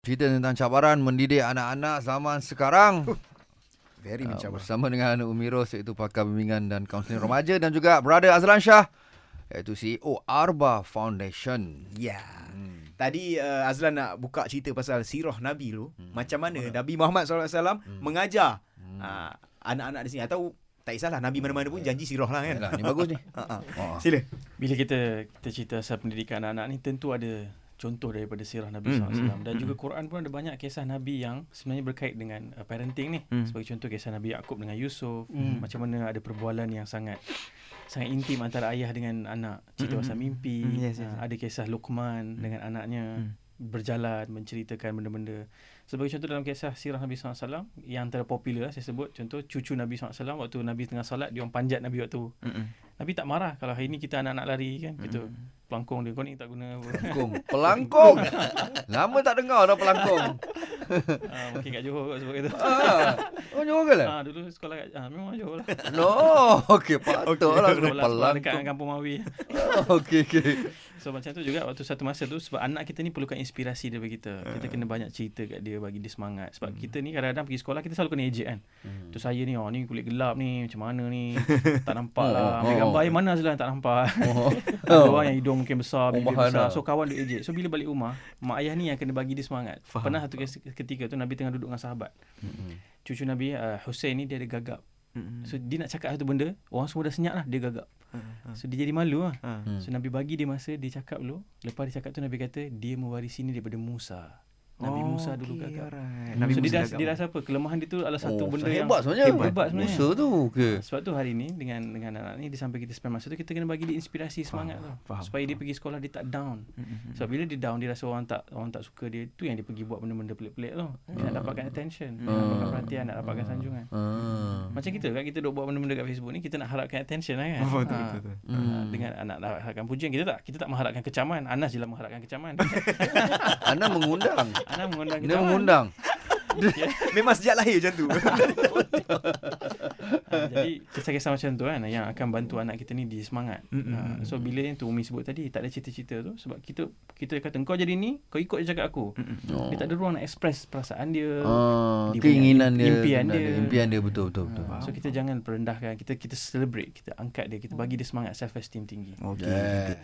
Cerita tentang cabaran mendidik anak-anak zaman sekarang. Very Uh, mencabar. bersama dengan Umiros iaitu pakar bimbingan dan kaunseling remaja dan juga brother Azlan Shah iaitu CEO Arba Foundation. Ya. Hmm. Tadi uh, Azlan nak buka cerita pasal sirah Nabi tu. Hmm. Macam mana Nabi Muhammad SAW hmm. mengajar hmm. Uh, anak-anak di sini. Atau tak kisahlah Nabi mana-mana pun janji sirah lah kan. Yalah, ni bagus ni. Uh-uh. Oh. Sila. Bila kita kita cerita pasal pendidikan anak-anak ni tentu ada contoh daripada sirah Nabi Hmm, SAW hmm, dan juga Quran pun ada banyak kisah Nabi yang sebenarnya berkait dengan uh, parenting ni. Hmm. Sebagai contoh kisah Nabi Yakub dengan Yusuf, Hmm. macam mana ada perbualan yang sangat sangat intim antara ayah dengan anak, cerita Hmm, pasal hmm. mimpi. Hmm, yes, yes, Uh, yes. ada kisah Luqman dengan anaknya Hmm. berjalan menceritakan benda-benda. Sebagai contoh dalam kisah sirah Nabi SAW yang terpopular saya sebut contoh cucu Nabi SAW waktu Nabi tengah solat dia orang panjat Nabi waktu Mm-mm. Nabi tak marah kalau hari ni kita anak-anak lari kan Mm. Pelangkong dia kau ni tak guna apa. Pelangkong. Pelangkong. Lama tak dengar dah pelangkong. ah, mungkin kat Johor kot sebab itu. ah. Oh, Johor ke lah? Ah, dulu sekolah kat ah, memang Johor lah. No. Okey, patutlah kena Sekolah, sekolah dekat pelangkong. kampung Mawi. Okey, okey. So macam tu juga waktu satu masa tu sebab anak kita ni perlukan inspirasi daripada kita. Kita kena banyak cerita kat dia bagi dia semangat. Sebab kita ni kadang-kadang pergi sekolah kita selalu kena ejek kan. Tu saya ni oh ni kulit gelap ni macam mana ni. tak nampak lah. Ambil Oh. gambar yang mana Azlan tak nampak. Oh. Ada orang yang hidung mungkin besar, Oh, bibir bahana. besar. So kawan dia ejek. So bila balik rumah, mak ayah ni yang kena bagi dia semangat. Faham. Pernah satu ketika tu Nabi tengah duduk dengan sahabat. Mm-mm. Cucu Nabi uh, Hussein ni dia ada gagap. Mm-mm. So dia nak cakap satu benda, orang semua dah senyap lah, dia gagap. Uh-uh. So dia jadi malu lah. Uh. Hmm. So Nabi bagi dia masa dia cakap dulu. Lepas dia cakap tu Nabi kata dia mewarisi ni daripada Musa. Nabi Oh, Musa dulu okay, gagap. alright. Nabi so dia gagap. dia rasa apa? Kelemahan dia tu adalah satu oh, benda hebat yang sebenarnya. Hebat sebenarnya. Musa tu. Okey. Sebab tu hari ni dengan dengan anak ni dia sampai kita spend masa tu kita kena bagi dia inspirasi semangat tu. faham, supaya dia pergi sekolah dia tak down. Mm-mm. Sebab bila dia down dia rasa orang tak orang tak suka dia tu yang dia pergi buat benda-benda pelik-pelik tu. Dia nak dapatkan attention, nak Hmm. dapatkan perhatian, nak dapatkan sanjungan. Ah. Macam kita kan kita duk buat benda-benda kat Facebook ni kita nak harapkan attention lah kan. Betul, Ha. betul, betul. Ha, Hmm. dengan anak nak harapkan pujian kita tak kita tak mengharapkan kecaman. Anas je lah mengharapkan kecaman. Anda mengundang. Anas mengundang Dia kecaman. mengundang. Memang sejak lahir macam tu. Ha, jadi kisah-kisah macam tu kan yang akan bantu anak kita ni dia semangat. Mm-mm. Ha, so bila yang tu Umi sebut tadi tak ada cita-cita tu sebab kita kita kata kau jadi ni kau ikut je cakap aku. Oh. Dia tak ada ruang nak express perasaan dia. Ah, dia keinginan dia, impian keinginan dia. impian dia betul betul betul. Ha, so kita jangan perendahkan kita kita celebrate kita angkat dia kita bagi dia semangat self esteem tinggi. Okey. Yeah.